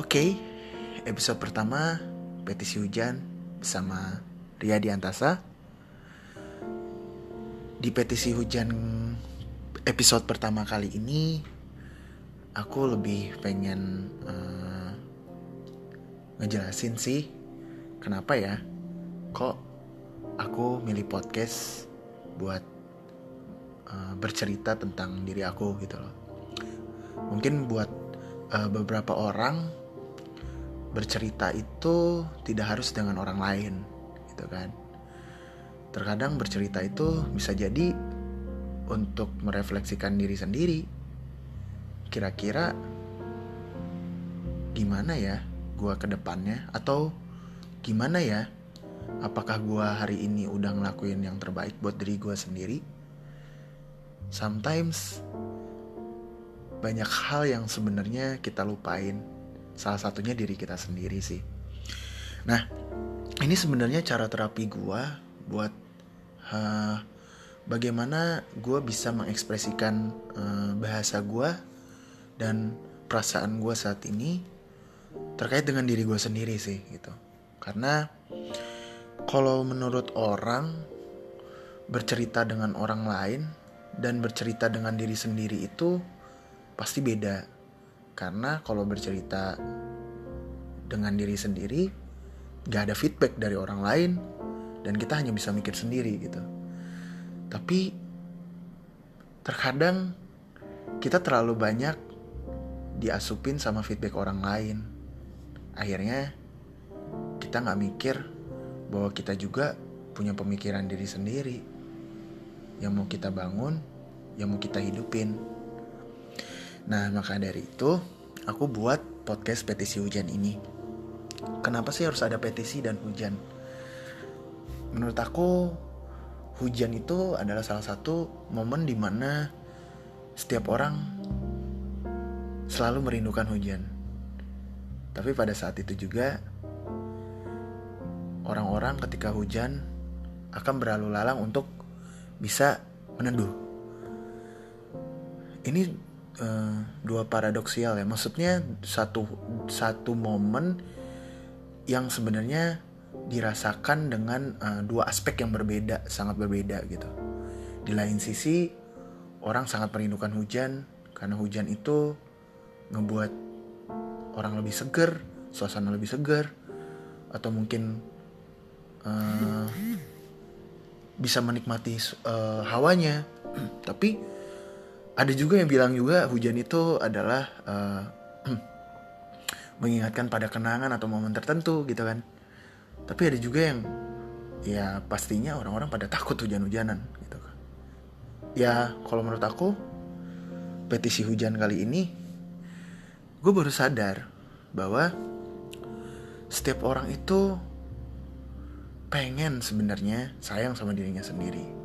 Oke, episode pertama petisi hujan bersama Ria Diantasa. Di petisi hujan episode pertama kali ini, aku lebih pengen uh, ngejelasin sih kenapa ya kok aku milih podcast buat uh, bercerita tentang diri aku gitu loh. Mungkin buat uh, beberapa orang bercerita itu tidak harus dengan orang lain gitu kan. Terkadang bercerita itu bisa jadi untuk merefleksikan diri sendiri. Kira-kira gimana ya gua ke depannya? Atau gimana ya? Apakah gua hari ini udah ngelakuin yang terbaik buat diri gua sendiri? Sometimes banyak hal yang sebenarnya kita lupain salah satunya diri kita sendiri sih. Nah ini sebenarnya cara terapi gue buat uh, bagaimana gue bisa mengekspresikan uh, bahasa gue dan perasaan gue saat ini terkait dengan diri gue sendiri sih gitu. Karena kalau menurut orang bercerita dengan orang lain dan bercerita dengan diri sendiri itu pasti beda karena kalau bercerita dengan diri sendiri, gak ada feedback dari orang lain, dan kita hanya bisa mikir sendiri gitu. Tapi terkadang kita terlalu banyak diasupin sama feedback orang lain. Akhirnya kita nggak mikir bahwa kita juga punya pemikiran diri sendiri yang mau kita bangun, yang mau kita hidupin. Nah, maka dari itu aku buat podcast petisi hujan ini. Kenapa sih harus ada petisi dan hujan? Menurut aku, hujan itu adalah salah satu momen di mana setiap orang selalu merindukan hujan. Tapi pada saat itu juga, orang-orang ketika hujan akan berlalu lalang untuk bisa meneduh. Ini uh, dua paradoksial ya. Maksudnya satu satu momen yang sebenarnya dirasakan dengan uh, dua aspek yang berbeda sangat berbeda gitu. Di lain sisi orang sangat merindukan hujan karena hujan itu ngebuat orang lebih seger suasana lebih seger atau mungkin uh, bisa menikmati uh, hawanya. Tapi ada juga yang bilang juga hujan itu adalah uh, mengingatkan pada kenangan atau momen tertentu gitu kan. Tapi ada juga yang ya pastinya orang-orang pada takut hujan-hujanan gitu kan. Ya kalau menurut aku petisi hujan kali ini gue baru sadar bahwa setiap orang itu pengen sebenarnya sayang sama dirinya sendiri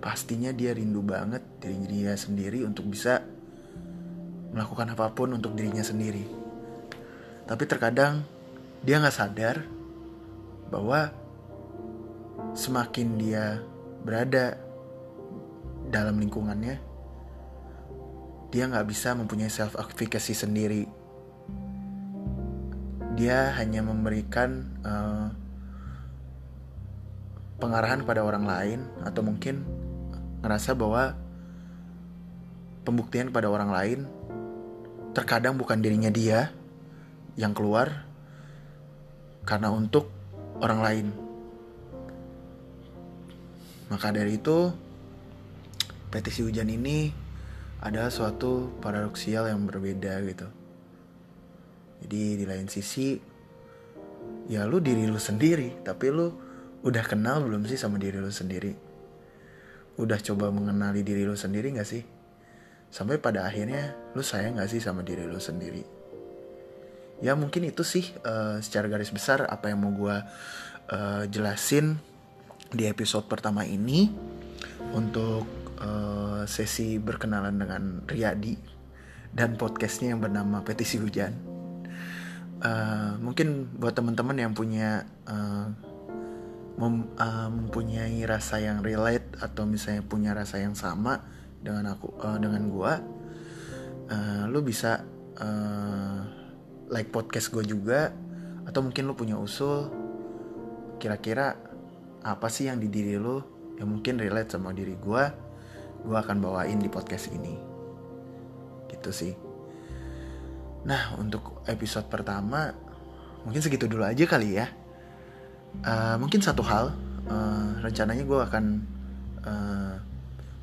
pastinya dia rindu banget diri dia sendiri untuk bisa melakukan apa pun untuk dirinya sendiri. Tapi terkadang dia nggak sadar bahwa semakin dia berada dalam lingkungannya, dia nggak bisa mempunyai self advocacy sendiri. Dia hanya memberikan uh, pengarahan pada orang lain atau mungkin ngerasa bahwa pembuktian pada orang lain terkadang bukan dirinya dia yang keluar karena untuk orang lain. Maka dari itu, petisi hujan ini adalah suatu paradoksial yang berbeda gitu. Jadi di lain sisi, ya lu diri lu sendiri, tapi lu udah kenal belum sih sama diri lu sendiri? Udah coba mengenali diri lo sendiri gak sih? Sampai pada akhirnya lo sayang gak sih sama diri lo sendiri? Ya mungkin itu sih uh, secara garis besar apa yang mau gue uh, jelasin di episode pertama ini untuk uh, sesi berkenalan dengan Riyadi dan podcastnya yang bernama Petisi Hujan. Uh, mungkin buat teman-teman yang punya uh, mem, uh, mempunyai rasa yang relate atau misalnya punya rasa yang sama dengan aku uh, dengan gua uh, lu bisa uh, like podcast gue juga atau mungkin lo punya usul kira-kira apa sih yang di diri lo yang mungkin relate sama diri gue gue akan bawain di podcast ini. Gitu sih. Nah untuk episode pertama mungkin segitu dulu aja kali ya uh, mungkin satu hal uh, rencananya gue akan uh,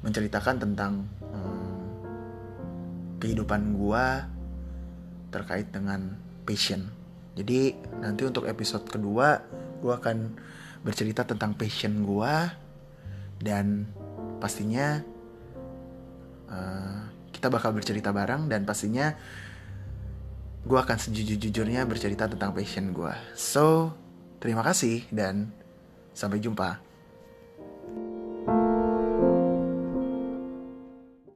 menceritakan tentang kehidupan gue terkait dengan passion. Jadi nanti untuk episode kedua gue akan bercerita tentang passion gue dan pastinya uh, kita bakal bercerita bareng dan pastinya gue akan sejujur-jujurnya bercerita tentang passion gue so terima kasih dan sampai jumpa